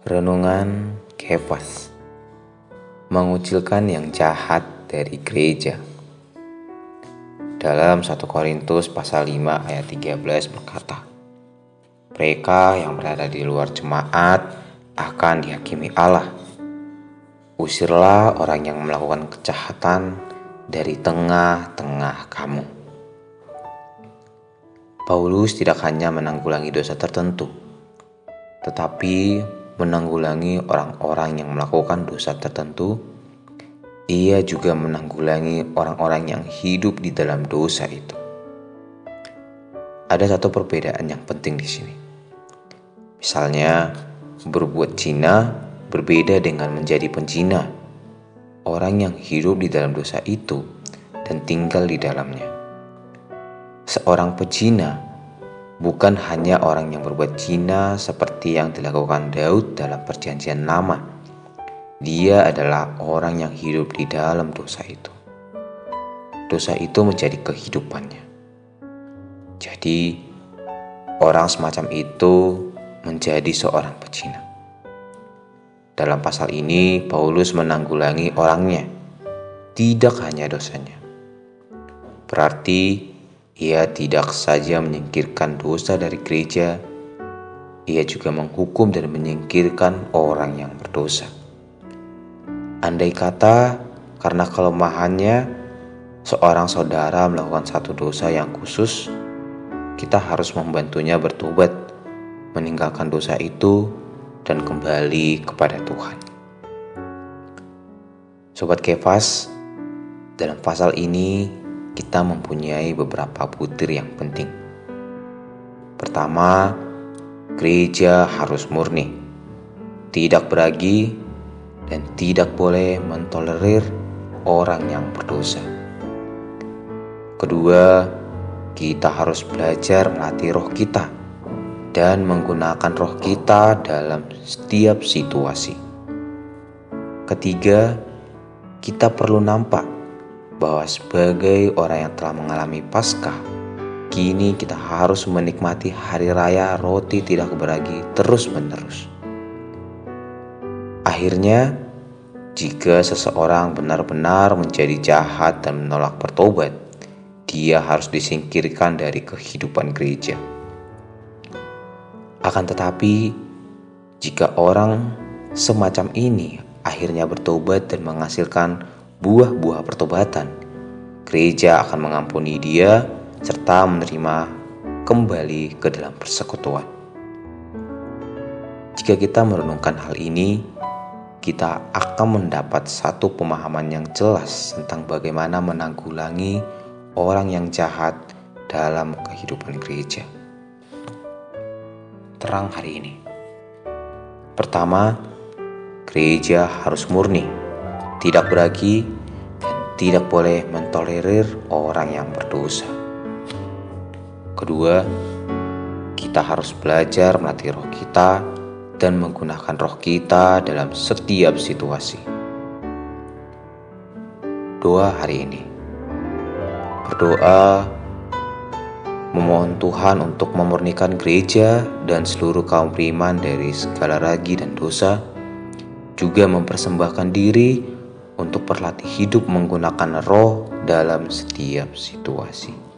Renungan Kefas Mengucilkan yang jahat dari gereja. Dalam 1 Korintus pasal 5 ayat 13 berkata Mereka yang berada di luar jemaat akan dihakimi Allah. Usirlah orang yang melakukan kejahatan dari tengah-tengah kamu. Paulus tidak hanya menanggulangi dosa tertentu, tetapi menanggulangi orang-orang yang melakukan dosa tertentu, ia juga menanggulangi orang-orang yang hidup di dalam dosa itu. Ada satu perbedaan yang penting di sini. Misalnya, berbuat zina berbeda dengan menjadi penzina. Orang yang hidup di dalam dosa itu dan tinggal di dalamnya. Seorang pezina bukan hanya orang yang berbuat zina seperti yang dilakukan Daud dalam Perjanjian Lama. Dia adalah orang yang hidup di dalam dosa itu. Dosa itu menjadi kehidupannya. Jadi, orang semacam itu menjadi seorang pezina. Dalam pasal ini, Paulus menanggulangi orangnya, tidak hanya dosanya. Berarti ia tidak saja menyingkirkan dosa dari gereja, ia juga menghukum dan menyingkirkan orang yang berdosa. Andai kata karena kelemahannya, seorang saudara melakukan satu dosa yang khusus, kita harus membantunya bertobat, meninggalkan dosa itu, dan kembali kepada Tuhan. Sobat Kefas, dalam pasal ini kita mempunyai beberapa butir yang penting. Pertama, gereja harus murni, tidak beragi, dan tidak boleh mentolerir orang yang berdosa. Kedua, kita harus belajar melatih roh kita dan menggunakan roh kita dalam setiap situasi. Ketiga, kita perlu nampak bahwa sebagai orang yang telah mengalami Paskah, kini kita harus menikmati hari raya roti tidak beragi terus-menerus. Akhirnya, jika seseorang benar-benar menjadi jahat dan menolak bertobat, dia harus disingkirkan dari kehidupan gereja. Akan tetapi, jika orang semacam ini akhirnya bertobat dan menghasilkan buah-buah pertobatan, gereja akan mengampuni dia serta menerima kembali ke dalam persekutuan. Jika kita merenungkan hal ini, kita akan mendapat satu pemahaman yang jelas tentang bagaimana menanggulangi orang yang jahat dalam kehidupan gereja. Terang hari ini. Pertama, gereja harus murni tidak beragi, dan tidak boleh mentolerir orang yang berdosa. Kedua, kita harus belajar melatih roh kita dan menggunakan roh kita dalam setiap situasi. Doa hari ini berdoa memohon Tuhan untuk memurnikan gereja dan seluruh kaum beriman dari segala ragi dan dosa, juga mempersembahkan diri untuk berlatih hidup menggunakan roh dalam setiap situasi.